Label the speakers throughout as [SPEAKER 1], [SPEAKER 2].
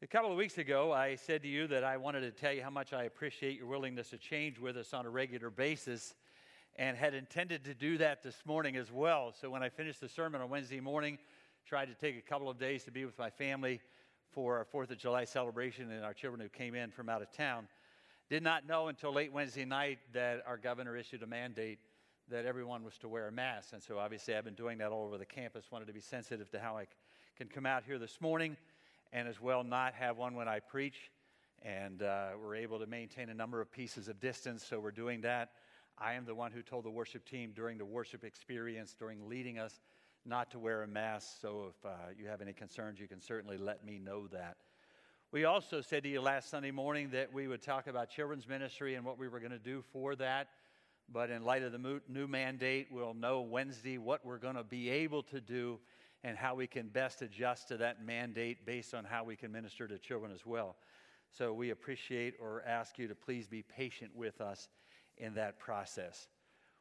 [SPEAKER 1] A couple of weeks ago, I said to you that I wanted to tell you how much I appreciate your willingness to change with us on a regular basis and had intended to do that this morning as well. So when I finished the sermon on Wednesday morning, tried to take a couple of days to be with my family for our 4th of July celebration and our children who came in from out of town. Did not know until late Wednesday night that our governor issued a mandate that everyone was to wear a mask. And so obviously I've been doing that all over the campus, wanted to be sensitive to how I can come out here this morning and as well not have one when I preach. And uh, we're able to maintain a number of pieces of distance, so we're doing that. I am the one who told the worship team during the worship experience, during leading us, not to wear a mask. So if uh, you have any concerns, you can certainly let me know that. We also said to you last Sunday morning that we would talk about children's ministry and what we were going to do for that. But in light of the new mandate, we'll know Wednesday what we're going to be able to do and how we can best adjust to that mandate based on how we can minister to children as well. So we appreciate or ask you to please be patient with us in that process.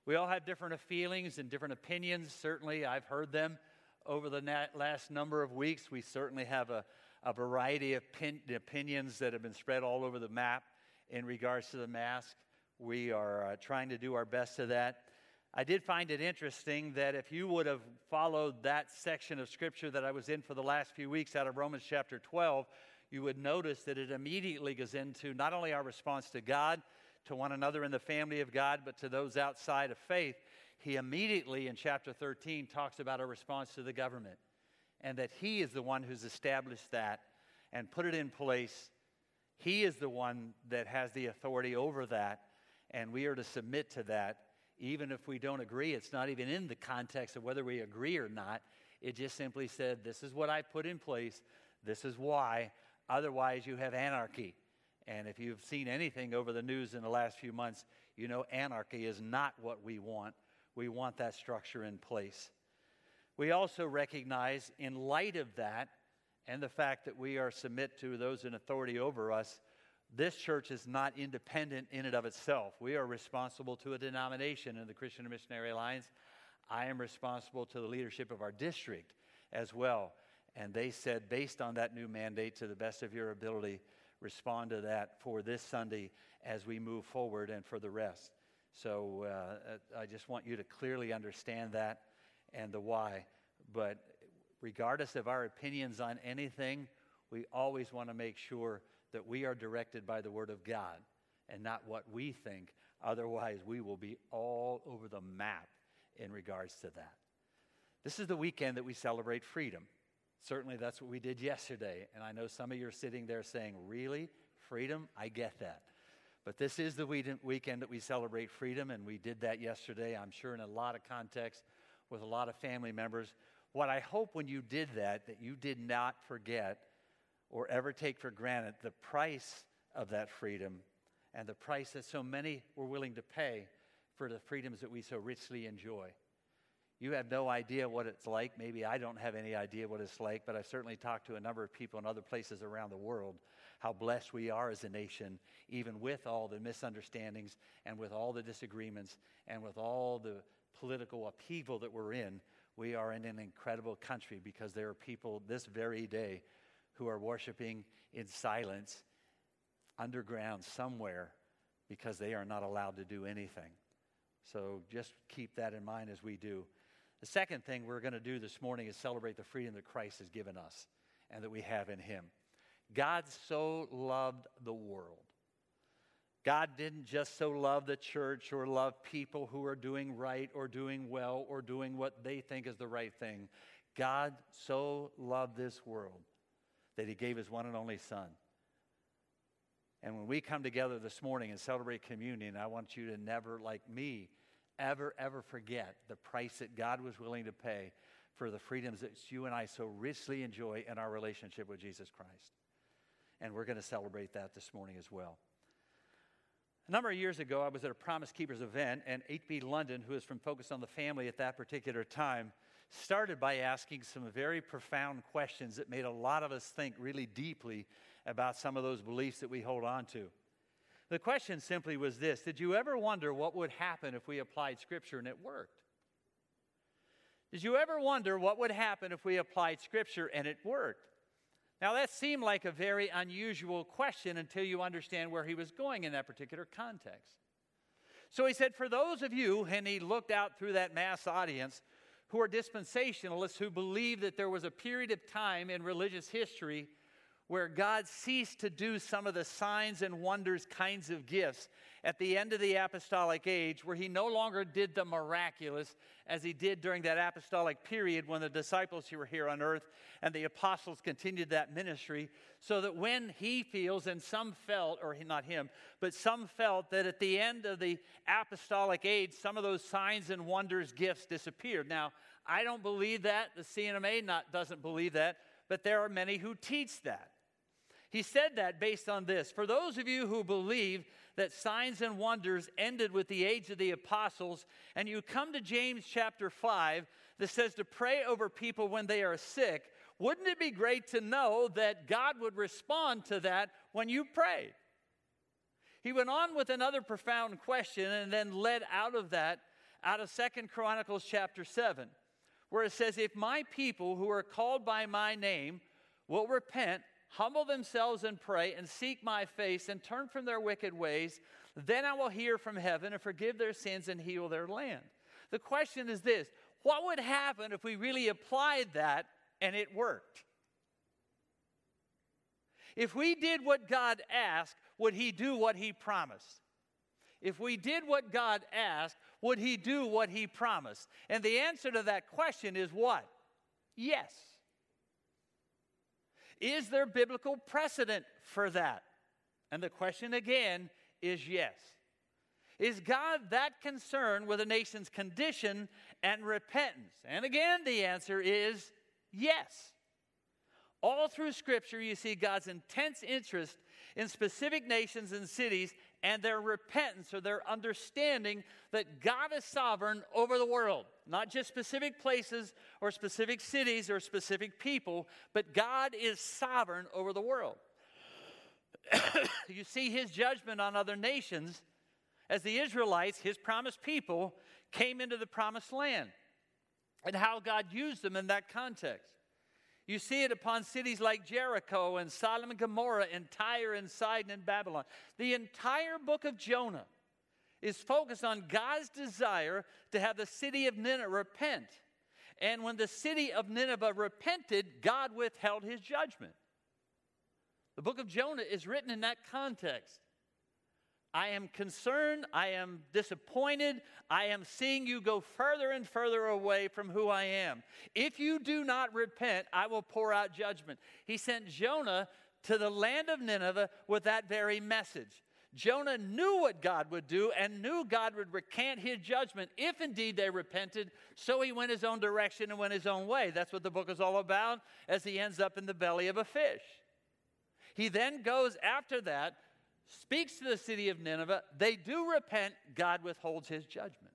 [SPEAKER 1] We all have different feelings and different opinions. Certainly, I've heard them over the last number of weeks. We certainly have a, a variety of pin, opinions that have been spread all over the map in regards to the mask. We are uh, trying to do our best to that. I did find it interesting that if you would have followed that section of scripture that I was in for the last few weeks out of Romans chapter 12, you would notice that it immediately goes into not only our response to God, to one another in the family of God, but to those outside of faith. He immediately in chapter 13 talks about our response to the government and that He is the one who's established that and put it in place. He is the one that has the authority over that, and we are to submit to that even if we don't agree, it's not even in the context of whether we agree or not. It just simply said, This is what I put in place, this is why. Otherwise, you have anarchy. And if you've seen anything over the news in the last few months, you know anarchy is not what we want. We want that structure in place. We also recognize, in light of that, and the fact that we are submit to those in authority over us, this church is not independent in and of itself. We are responsible to a denomination in the Christian and Missionary Alliance. I am responsible to the leadership of our district as well. And they said, based on that new mandate, to the best of your ability, respond to that for this Sunday as we move forward and for the rest. So uh, I just want you to clearly understand that and the why. But regardless of our opinions on anything, we always want to make sure that we are directed by the Word of God and not what we think. Otherwise, we will be all over the map in regards to that. This is the weekend that we celebrate freedom. Certainly, that's what we did yesterday. And I know some of you are sitting there saying, Really? Freedom? I get that. But this is the weekend that we celebrate freedom, and we did that yesterday, I'm sure, in a lot of context with a lot of family members. What I hope when you did that, that you did not forget or ever take for granted the price of that freedom and the price that so many were willing to pay for the freedoms that we so richly enjoy. You have no idea what it's like. Maybe I don't have any idea what it's like, but I've certainly talked to a number of people in other places around the world how blessed we are as a nation, even with all the misunderstandings and with all the disagreements and with all the political upheaval that we're in. We are in an incredible country because there are people this very day who are worshiping in silence underground somewhere because they are not allowed to do anything. So just keep that in mind as we do. The second thing we're going to do this morning is celebrate the freedom that Christ has given us and that we have in Him. God so loved the world. God didn't just so love the church or love people who are doing right or doing well or doing what they think is the right thing. God so loved this world that he gave his one and only son. And when we come together this morning and celebrate communion, I want you to never, like me, ever, ever forget the price that God was willing to pay for the freedoms that you and I so richly enjoy in our relationship with Jesus Christ. And we're going to celebrate that this morning as well. A number of years ago, I was at a Promise Keepers event, and H.B. London, who was from Focus on the Family at that particular time, started by asking some very profound questions that made a lot of us think really deeply about some of those beliefs that we hold on to. The question simply was this Did you ever wonder what would happen if we applied Scripture and it worked? Did you ever wonder what would happen if we applied Scripture and it worked? Now, that seemed like a very unusual question until you understand where he was going in that particular context. So he said, For those of you, and he looked out through that mass audience, who are dispensationalists who believe that there was a period of time in religious history where God ceased to do some of the signs and wonders kinds of gifts at the end of the apostolic age, where he no longer did the miraculous as he did during that apostolic period when the disciples who were here on earth and the apostles continued that ministry. So that when he feels, and some felt, or not him, but some felt that at the end of the apostolic age, some of those signs and wonders gifts disappeared. Now, I don't believe that. The C&MA not, doesn't believe that, but there are many who teach that. He said that based on this. For those of you who believe that signs and wonders ended with the age of the apostles, and you come to James chapter 5 that says to pray over people when they are sick, wouldn't it be great to know that God would respond to that when you prayed? He went on with another profound question and then led out of that out of Second Chronicles chapter 7, where it says, If my people who are called by my name will repent, humble themselves and pray and seek my face and turn from their wicked ways, then I will hear from heaven and forgive their sins and heal their land. The question is this what would happen if we really applied that and it worked? If we did what God asked, would He do what He promised? If we did what God asked, would He do what He promised? And the answer to that question is what? Yes. Is there biblical precedent for that? And the question again is yes. Is God that concerned with a nation's condition and repentance? And again, the answer is yes. All through Scripture, you see God's intense interest in specific nations and cities and their repentance or their understanding that God is sovereign over the world, not just specific places or specific cities or specific people, but God is sovereign over the world. you see his judgment on other nations as the Israelites, his promised people, came into the promised land and how God used them in that context. You see it upon cities like Jericho and Sodom and Gomorrah and Tyre and Sidon and Babylon. The entire book of Jonah is focused on God's desire to have the city of Nineveh repent. And when the city of Nineveh repented, God withheld his judgment. The book of Jonah is written in that context. I am concerned. I am disappointed. I am seeing you go further and further away from who I am. If you do not repent, I will pour out judgment. He sent Jonah to the land of Nineveh with that very message. Jonah knew what God would do and knew God would recant his judgment if indeed they repented. So he went his own direction and went his own way. That's what the book is all about as he ends up in the belly of a fish. He then goes after that speaks to the city of Nineveh. They do repent, God withholds his judgment.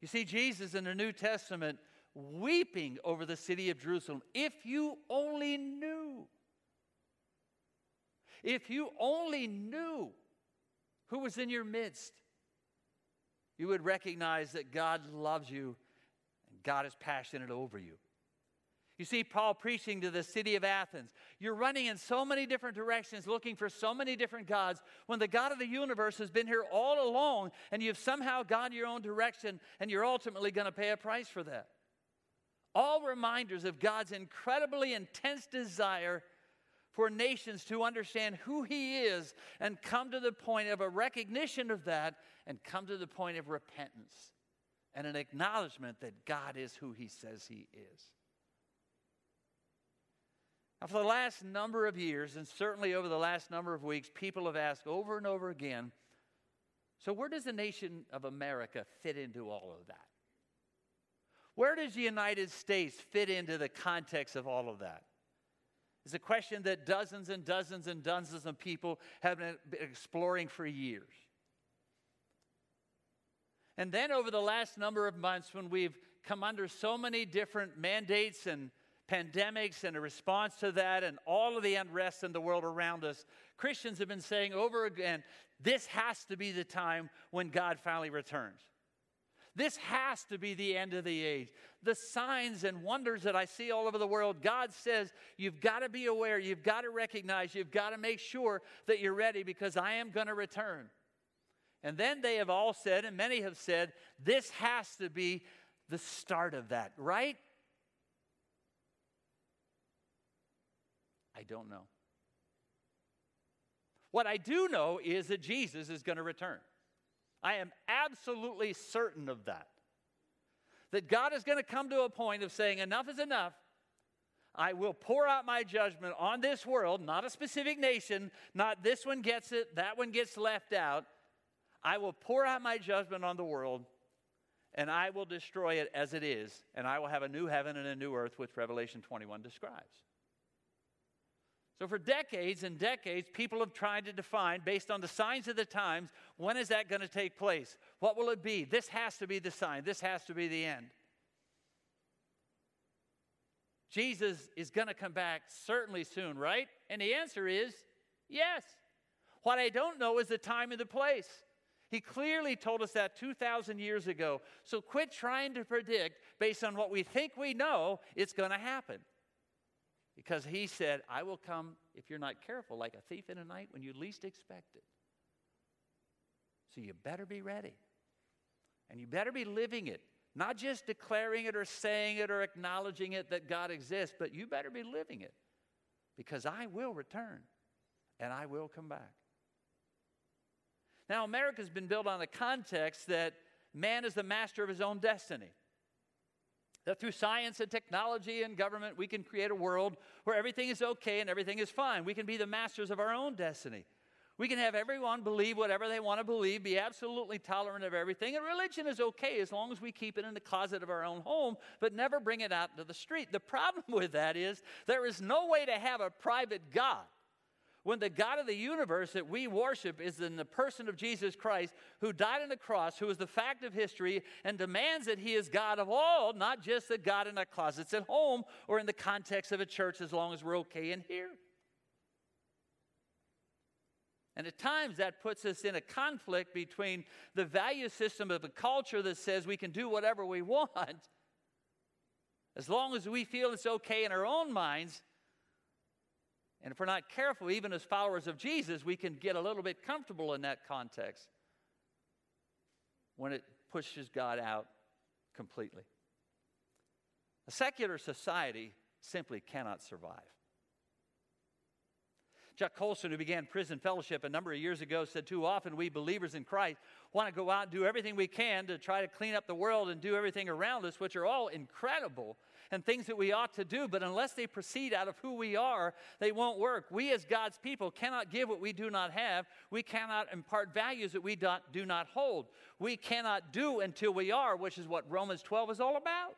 [SPEAKER 1] You see Jesus in the New Testament weeping over the city of Jerusalem. If you only knew, if you only knew who was in your midst, you would recognize that God loves you and God is passionate over you. You see Paul preaching to the city of Athens. You're running in so many different directions, looking for so many different gods, when the God of the universe has been here all along, and you've somehow gone your own direction, and you're ultimately going to pay a price for that. All reminders of God's incredibly intense desire for nations to understand who He is and come to the point of a recognition of that and come to the point of repentance and an acknowledgement that God is who He says He is. Now, for the last number of years, and certainly over the last number of weeks, people have asked over and over again so, where does the nation of America fit into all of that? Where does the United States fit into the context of all of that? It's a question that dozens and dozens and dozens of people have been exploring for years. And then over the last number of months, when we've come under so many different mandates and pandemics and a response to that and all of the unrest in the world around us, Christians have been saying over again this has to be the time when God finally returns. This has to be the end of the age. The signs and wonders that I see all over the world, God says you've got to be aware, you've got to recognize, you've got to make sure that you're ready because I am going to return. And then they have all said, and many have said, this has to be the start of that, right? I don't know. What I do know is that Jesus is going to return. I am absolutely certain of that. That God is going to come to a point of saying, enough is enough. I will pour out my judgment on this world, not a specific nation, not this one gets it, that one gets left out. I will pour out my judgment on the world and I will destroy it as it is, and I will have a new heaven and a new earth, which Revelation 21 describes. So, for decades and decades, people have tried to define, based on the signs of the times, when is that going to take place? What will it be? This has to be the sign. This has to be the end. Jesus is going to come back certainly soon, right? And the answer is yes. What I don't know is the time and the place. He clearly told us that 2,000 years ago. So quit trying to predict based on what we think we know it's going to happen. Because he said, I will come if you're not careful, like a thief in the night when you least expect it. So you better be ready. And you better be living it. Not just declaring it or saying it or acknowledging it that God exists, but you better be living it. Because I will return and I will come back. Now, America's been built on the context that man is the master of his own destiny. That through science and technology and government, we can create a world where everything is okay and everything is fine. We can be the masters of our own destiny. We can have everyone believe whatever they want to believe, be absolutely tolerant of everything. And religion is okay as long as we keep it in the closet of our own home, but never bring it out to the street. The problem with that is there is no way to have a private God when the God of the universe that we worship is in the person of Jesus Christ, who died on the cross, who is the fact of history, and demands that he is God of all, not just the God in our closets at home or in the context of a church as long as we're okay in here. And at times that puts us in a conflict between the value system of a culture that says we can do whatever we want, as long as we feel it's okay in our own minds and if we're not careful, even as followers of Jesus, we can get a little bit comfortable in that context when it pushes God out completely. A secular society simply cannot survive. Chuck Colson, who began prison fellowship a number of years ago, said too often we believers in Christ want to go out and do everything we can to try to clean up the world and do everything around us, which are all incredible and things that we ought to do, but unless they proceed out of who we are, they won't work. We, as God's people, cannot give what we do not have. We cannot impart values that we do not hold. We cannot do until we are, which is what Romans 12 is all about.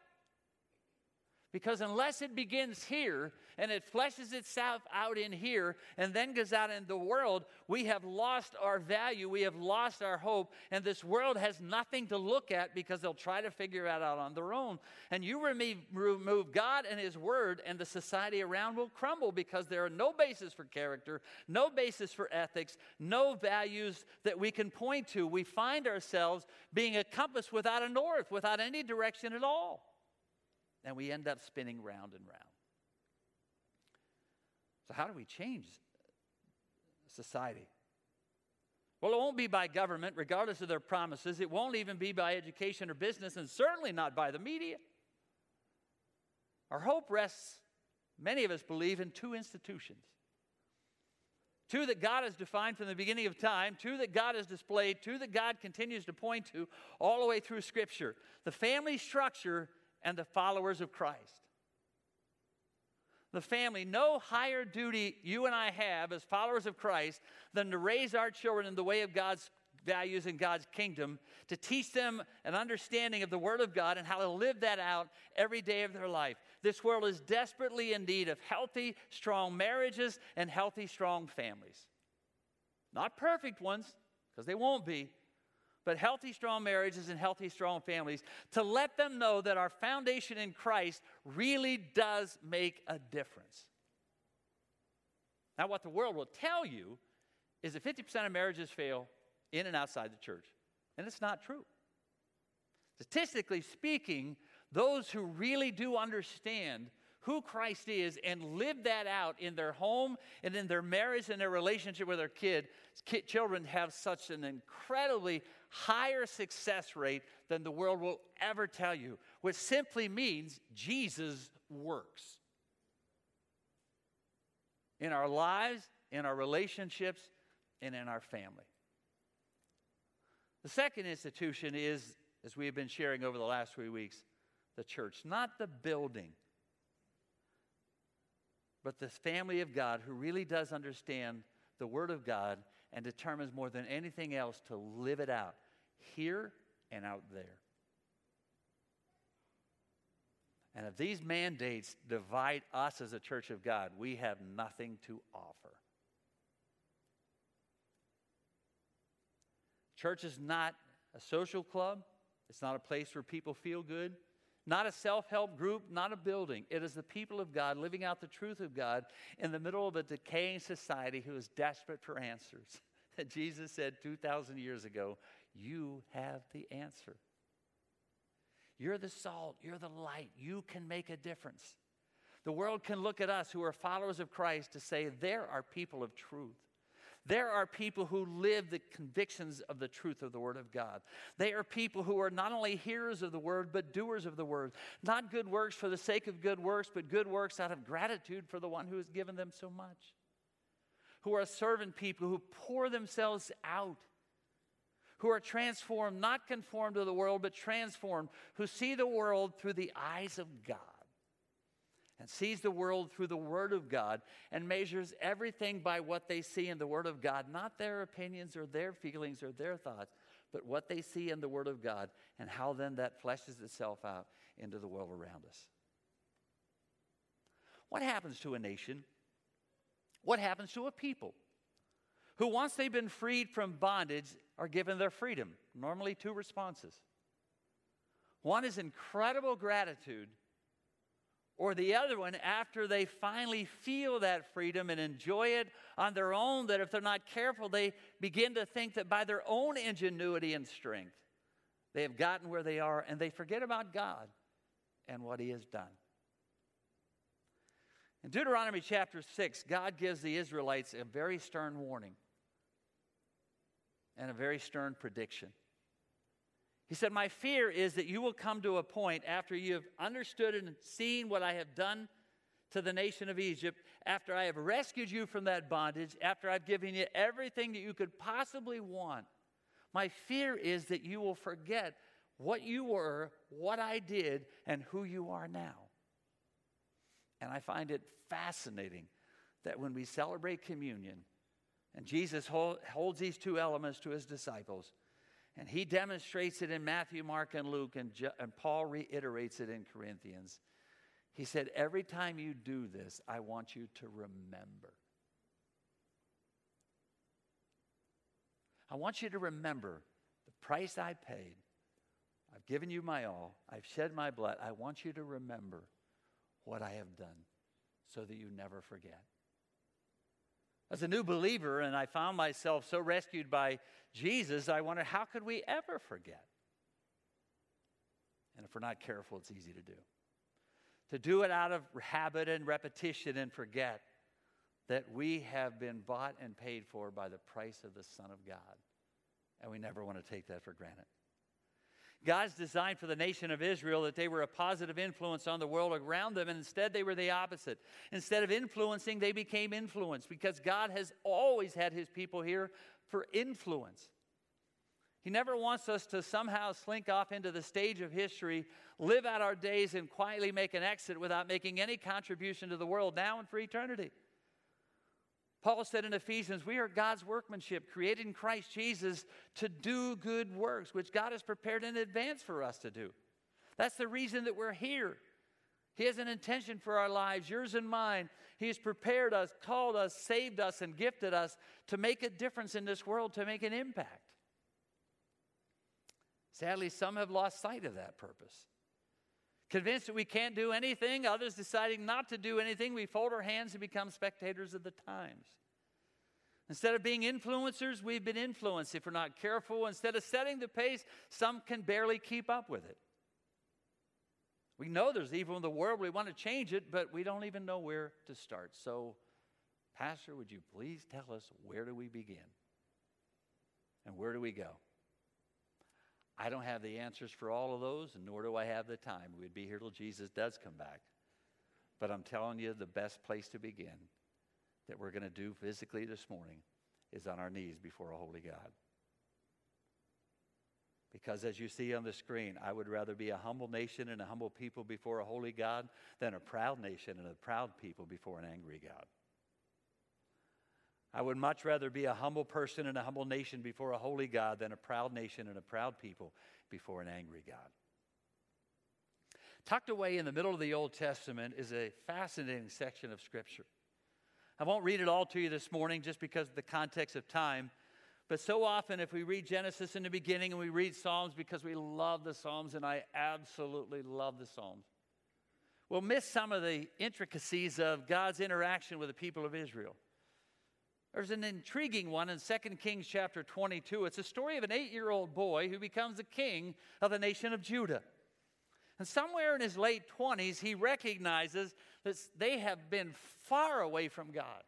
[SPEAKER 1] Because unless it begins here and it fleshes itself out in here and then goes out in the world, we have lost our value, we have lost our hope, and this world has nothing to look at because they'll try to figure it out on their own. And you remove God and His Word, and the society around will crumble because there are no basis for character, no basis for ethics, no values that we can point to. We find ourselves being a compass without a north, without any direction at all and we end up spinning round and round. So, how do we change society? Well, it won't be by government, regardless of their promises. It won't even be by education or business, and certainly not by the media. Our hope rests, many of us believe, in two institutions. Two that God has defined from the beginning of time, two that God has displayed, two that God continues to point to all the way through Scripture the family structure and the followers of Christ. The family, no higher duty you and I have as followers of Christ than to raise our children in the way of God's values and God's kingdom, to teach them an understanding of the Word of God and how to live that out every day of their life. This world is desperately in need of healthy, strong marriages and healthy, strong families. Not perfect ones, because they won't be, but healthy, strong marriages and healthy, strong families, to let them know that our foundation in Christ really does make a difference. Now, what the world will tell you is that 50% of marriages fail in and outside the church. And it's not true. Statistically speaking, those who really do understand who Christ is and live that out in their home and in their marriage and their relationship with their kid, kid, children have such an incredibly higher success rate than the world will ever tell you, which simply means Jesus works. In our lives, in our relationships, and in our family. The second institution is, as we have been sharing over the last three weeks, the church, not the building but the family of God who really does understand the Word of God and determines more than anything else to live it out here and out there. And if these mandates divide us as a church of God, we have nothing to offer. Church is not a social club, it's not a place where people feel good. Not a self help group, not a building. It is the people of God living out the truth of God in the middle of a decaying society who is desperate for answers. Jesus said 2,000 years ago, You have the answer. You're the salt, you're the light, you can make a difference. The world can look at us who are followers of Christ to say, There are people of truth. There are people who live the convictions of the truth of the Word of God. They are people who are not only hearers of the Word, but doers of the Word. Not good works for the sake of good works, but good works out of gratitude for the one who has given them so much. Who are servant people who pour themselves out. Who are transformed, not conformed to the world, but transformed, who see the world through the eyes of God and sees the world through the Word of God and measures everything by what they see in the Word of God, not their opinions or their feelings or their thoughts, but what they see in the Word of God and how then that fleshes itself out into the world around us. What happens to a nation? What happens to a people who, once they've been freed from bondage, are given their freedom? Normally, two responses. One is incredible gratitude or the other one, after they finally feel that freedom and enjoy it on their own, that if they're not careful, they begin to think that by their own ingenuity and strength, they have gotten where they are and they forget about God and what He has done. In Deuteronomy chapter 6, God gives the Israelites a very stern warning and a very stern prediction. He said, My fear is that you will come to a point after you have understood and seen what I have done to the nation of Egypt, after I have rescued you from that bondage, after I've given you everything that you could possibly want. My fear is that you will forget what you were, what I did, and who you are now. And I find it fascinating that when we celebrate communion, and Jesus holds these two elements to his disciples, and he demonstrates it in Matthew, Mark, and Luke, and, and Paul reiterates it in Corinthians. He said, Every time you do this, I want you to remember. I want you to remember the price I paid. I've given you my all. I've shed my blood. I want you to remember what I have done so that you never forget. As a new believer, and I found myself so rescued by Jesus, I wondered how could we ever forget? And if we're not careful, it's easy to do. To do it out of habit and repetition and forget that we have been bought and paid for by the price of the Son of God. And we never want to take that for granted. God's design for the nation of Israel that they were a positive influence on the world around them, and instead they were the opposite. Instead of influencing, they became influenced because God has always had his people here for influence. He never wants us to somehow slink off into the stage of history, live out our days, and quietly make an exit without making any contribution to the world now and for eternity. Paul said in Ephesians, We are God's workmanship, created in Christ Jesus to do good works, which God has prepared in advance for us to do. That's the reason that we're here. He has an intention for our lives, yours and mine. He has prepared us, called us, saved us, and gifted us to make a difference in this world, to make an impact. Sadly, some have lost sight of that purpose. Convinced that we can't do anything, others deciding not to do anything, we fold our hands and become spectators of the times. Instead of being influencers, we've been influenced if we're not careful. Instead of setting the pace, some can barely keep up with it. We know there's evil in the world. We want to change it, but we don't even know where to start. So, Pastor, would you please tell us where do we begin? And where do we go? I don't have the answers for all of those, nor do I have the time. We'd be here till Jesus does come back. But I'm telling you, the best place to begin that we're going to do physically this morning is on our knees before a holy God. Because as you see on the screen, I would rather be a humble nation and a humble people before a holy God than a proud nation and a proud people before an angry God. I would much rather be a humble person and a humble nation before a holy God than a proud nation and a proud people before an angry God. Tucked away in the middle of the Old Testament is a fascinating section of Scripture. I won't read it all to you this morning just because of the context of time. But so often, if we read Genesis in the beginning and we read Psalms because we love the Psalms, and I absolutely love the Psalms, we'll miss some of the intricacies of God's interaction with the people of Israel. There's an intriguing one in 2 Kings chapter 22. It's a story of an eight year old boy who becomes the king of the nation of Judah. And somewhere in his late 20s, he recognizes that they have been far away from God.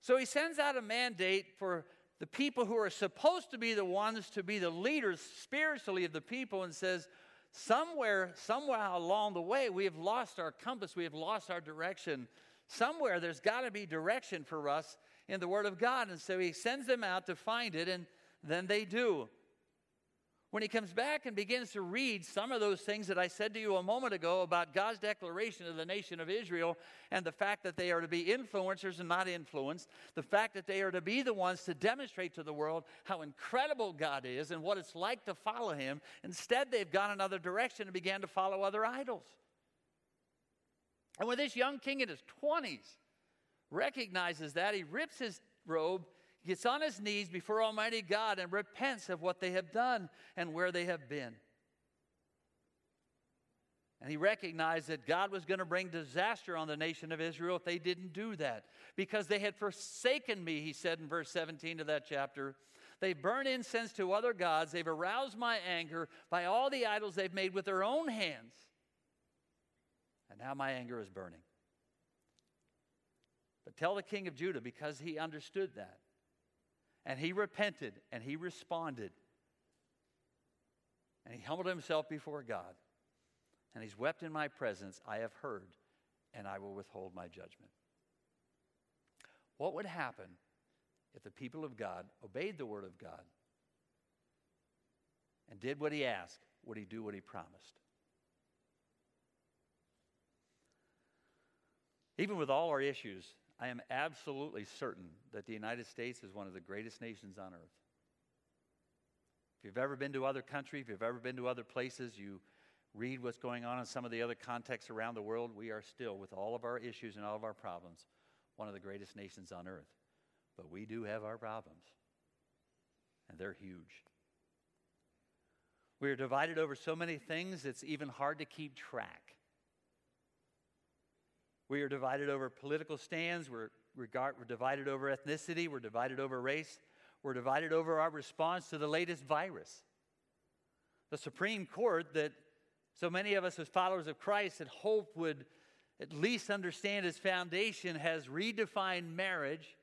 [SPEAKER 1] So he sends out a mandate for the people who are supposed to be the ones to be the leaders spiritually of the people and says, Somewhere, somewhere along the way, we have lost our compass, we have lost our direction somewhere there's got to be direction for us in the Word of God. And so he sends them out to find it, and then they do. When he comes back and begins to read some of those things that I said to you a moment ago about God's declaration of the nation of Israel and the fact that they are to be influencers and not influenced, the fact that they are to be the ones to demonstrate to the world how incredible God is and what it's like to follow him, instead they've gone another direction and began to follow other idols. And when this young king in his 20s recognizes that, he rips his robe, gets on his knees before Almighty God, and repents of what they have done and where they have been. And he recognized that God was going to bring disaster on the nation of Israel if they didn't do that. Because they had forsaken me, he said in verse 17 of that chapter. They burn incense to other gods. They've aroused my anger by all the idols they've made with their own hands. And now my anger is burning. But tell the king of Judah because he understood that. And he repented and he responded. And he humbled himself before God. And he's wept in my presence. I have heard, and I will withhold my judgment. What would happen if the people of God obeyed the word of God and did what he asked? Would he do what he promised? Even with all our issues, I am absolutely certain that the United States is one of the greatest nations on earth. If you've ever been to other countries, if you've ever been to other places, you read what's going on in some of the other contexts around the world, we are still, with all of our issues and all of our problems, one of the greatest nations on earth. But we do have our problems, and they're huge. We are divided over so many things, it's even hard to keep track. We are divided over political stands. We're, regard, we're divided over ethnicity. We're divided over race. We're divided over our response to the latest virus. The Supreme Court, that so many of us as followers of Christ had hoped would at least understand its foundation, has redefined marriage.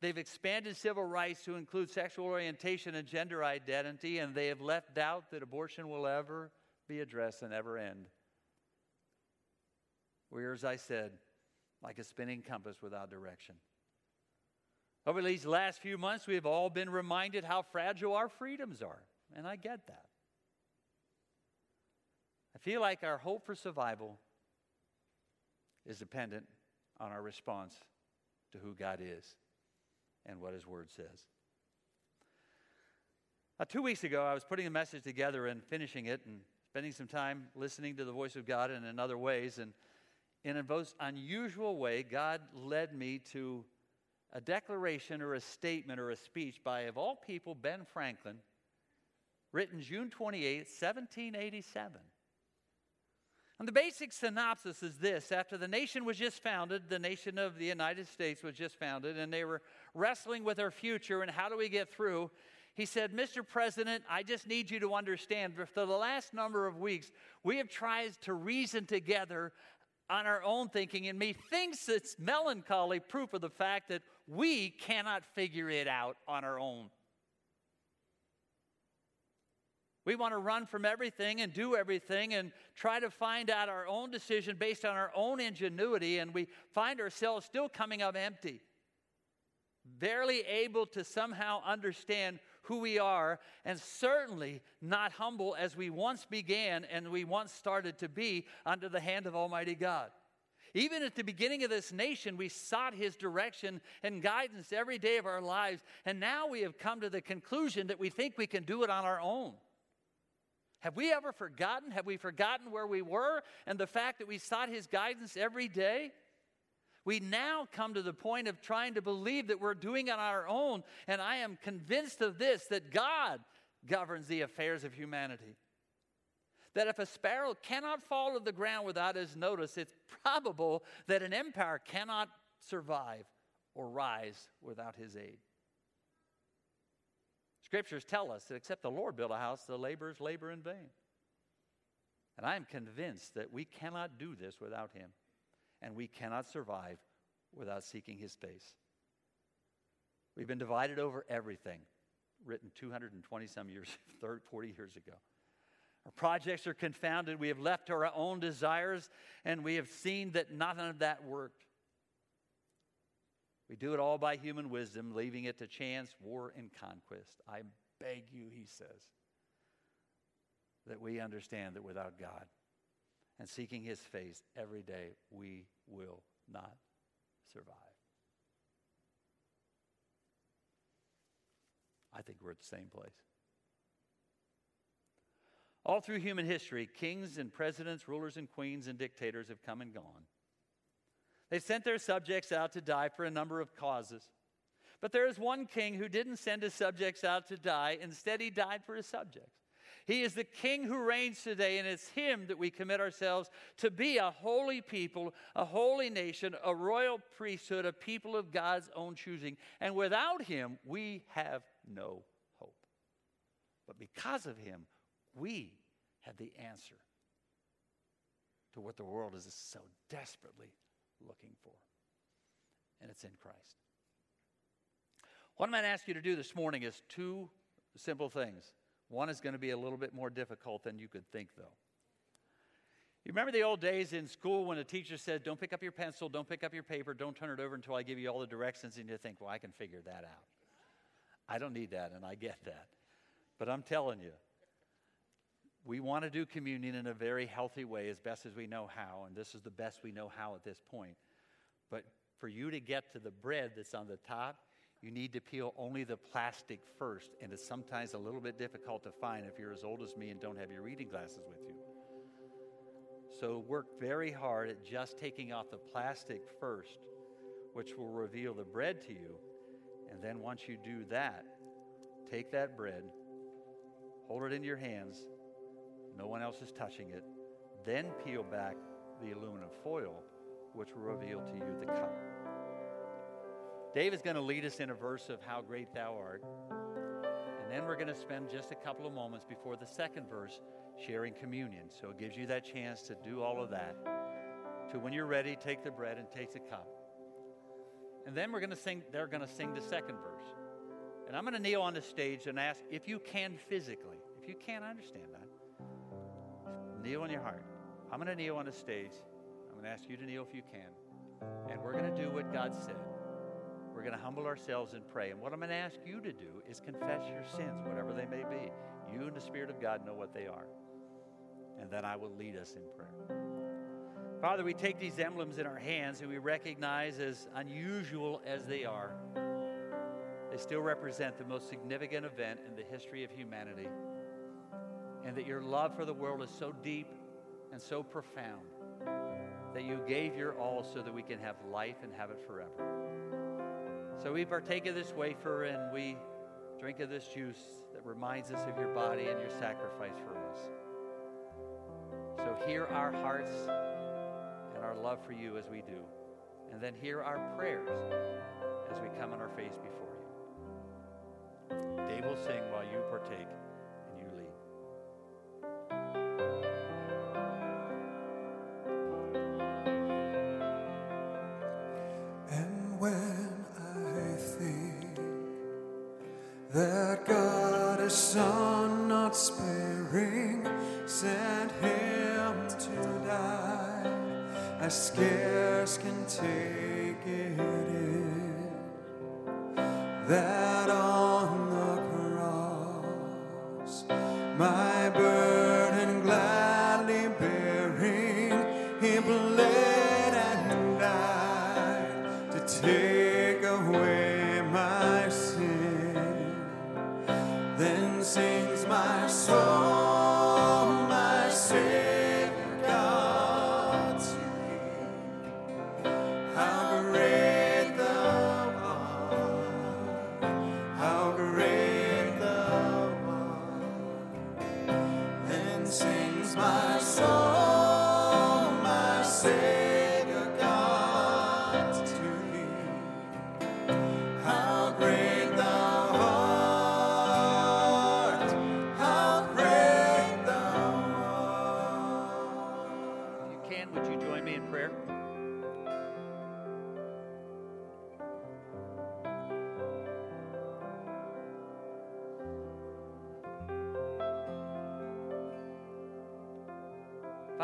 [SPEAKER 1] They've expanded civil rights to include sexual orientation and gender identity, and they have left doubt that abortion will ever be addressed and ever end. We're, as I said, like a spinning compass without direction. Over these last few months, we have all been reminded how fragile our freedoms are, and I get that. I feel like our hope for survival is dependent on our response to who God is and what His Word says. Uh, two weeks ago, I was putting a message together and finishing it and spending some time listening to the voice of God and in other ways. And in a most unusual way, God led me to a declaration or a statement or a speech by, of all people, Ben Franklin, written June 28, 1787. And the basic synopsis is this after the nation was just founded, the nation of the United States was just founded, and they were wrestling with their future and how do we get through. He said, Mr. President, I just need you to understand for the last number of weeks, we have tried to reason together on our own thinking, and methinks it's melancholy proof of the fact that we cannot figure it out on our own. We want to run from everything and do everything and try to find out our own decision based on our own ingenuity, and we find ourselves still coming up empty, barely able to somehow understand who we are, and certainly not humble as we once began and we once started to be under the hand of Almighty God. Even at the beginning of this nation, we sought His direction and guidance every day of our lives, and now we have come to the conclusion that we think we can do it on our own. Have we ever forgotten? Have we forgotten where we were and the fact that we sought His guidance every day? We now come to the point of trying to believe that we're doing it on our own, and I am convinced of this that God governs the affairs of humanity. That if a sparrow cannot fall to the ground without his notice, it's probable that an empire cannot survive or rise without his aid. Scriptures tell us that except the Lord build a house, the laborers labor in vain. And I am convinced that we cannot do this without Him, and we cannot survive without seeking His face. We've been divided over everything, written 220 some years, 30, 40 years ago. Our projects are confounded. We have left to our own desires, and we have seen that none of that worked. We do it all by human wisdom, leaving it to chance, war, and conquest. I beg you, he says, that we understand that without God and seeking his face every day, we will not survive. I think we're at the same place. All through human history, kings and presidents, rulers and queens and dictators have come and gone. They sent their subjects out to die for a number of causes. But there is one king who didn't send his subjects out to die. Instead, he died for his subjects. He is the king who reigns today, and it's him that we commit ourselves to be a holy people, a holy nation, a royal priesthood, a people of God's own choosing. And without him, we have no hope. But because of him, we have the answer to what the world is so desperately looking for. And it's in Christ. What I'm going to ask you to do this morning is two simple things. One is going to be a little bit more difficult than you could think, though. You remember the old days in school when a teacher said, Don't pick up your pencil, don't pick up your paper, don't turn it over until I give you all the directions, and you think, Well, I can figure that out. I don't need that, and I get that. But I'm telling you, we want to do communion in a very healthy way as best as we know how, and this is the best we know how at this point. But for you to get to the bread that's on the top, you need to peel only the plastic first, and it's sometimes a little bit difficult to find if you're as old as me and don't have your reading glasses with you. So work very hard at just taking off the plastic first, which will reveal the bread to you. And then once you do that, take that bread, hold it in your hands, no one else is touching it. Then peel back the aluminum foil, which will reveal to you the cup. Dave is going to lead us in a verse of how great thou art. And then we're going to spend just a couple of moments before the second verse sharing communion. So it gives you that chance to do all of that. To when you're ready, take the bread and take the cup. And then we're going to sing, they're going to sing the second verse. And I'm going to kneel on the stage and ask if you can physically. If you can't understand that. Kneel in your heart. I'm going to kneel on the stage. I'm going to ask you to kneel if you can. And we're going to do what God said. We're going to humble ourselves and pray. And what I'm going to ask you to do is confess your sins, whatever they may be. You and the Spirit of God know what they are. And then I will lead us in prayer. Father, we take these emblems in our hands and we recognize, as unusual as they are, they still represent the most significant event in the history of humanity and that your love for the world is so deep and so profound that you gave your all so that we can have life and have it forever. So we partake of this wafer and we drink of this juice that reminds us of your body and your sacrifice for us. So hear our hearts and our love for you as we do. And then hear our prayers as we come on our face before you. Dave will sing while you partake.
[SPEAKER 2] Son not sparing sent him to die. I scarce can take it in that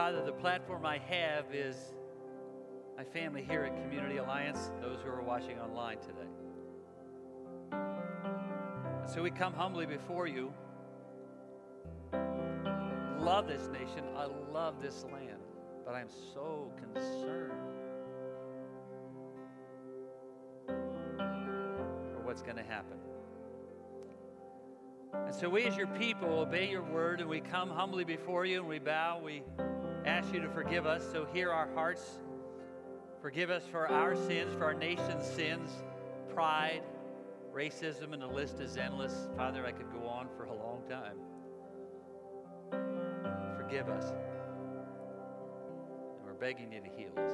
[SPEAKER 1] Father, the platform I have is my family here at Community Alliance, those who are watching online today. So we come humbly before you. Love this nation. I love this land. But I'm so concerned for what's going to happen. And so we, as your people, obey your word and we come humbly before you and we bow. We ask you to forgive us. So hear our hearts. Forgive us for our sins, for our nation's sins, pride, racism, and the list is endless. Father, I could go on for a long time. Forgive us. And we're begging you to heal us.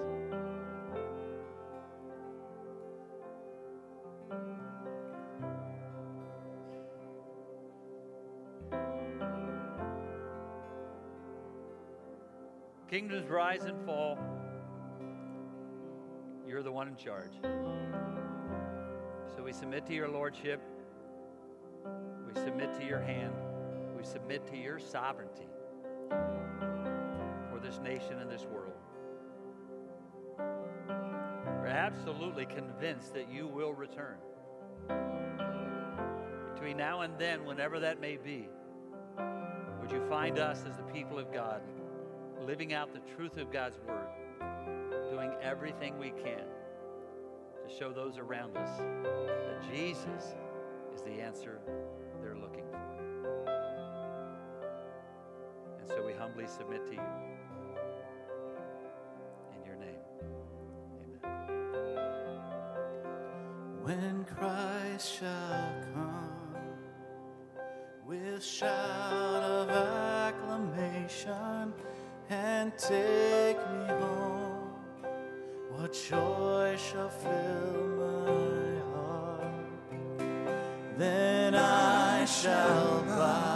[SPEAKER 1] Kingdoms rise and fall. You're the one in charge. So we submit to your lordship. We submit to your hand. We submit to your sovereignty for this nation and this world. We're absolutely convinced that you will return. Between now and then, whenever that may be, would you find us as the people of God, living out the truth of God's word, doing everything we can to show those around us that Jesus is the answer they're looking for. And so we humbly submit to you. In your name, amen.
[SPEAKER 2] When Christ shall come with shout take me home, what joy shall fill my heart? Then I shall bow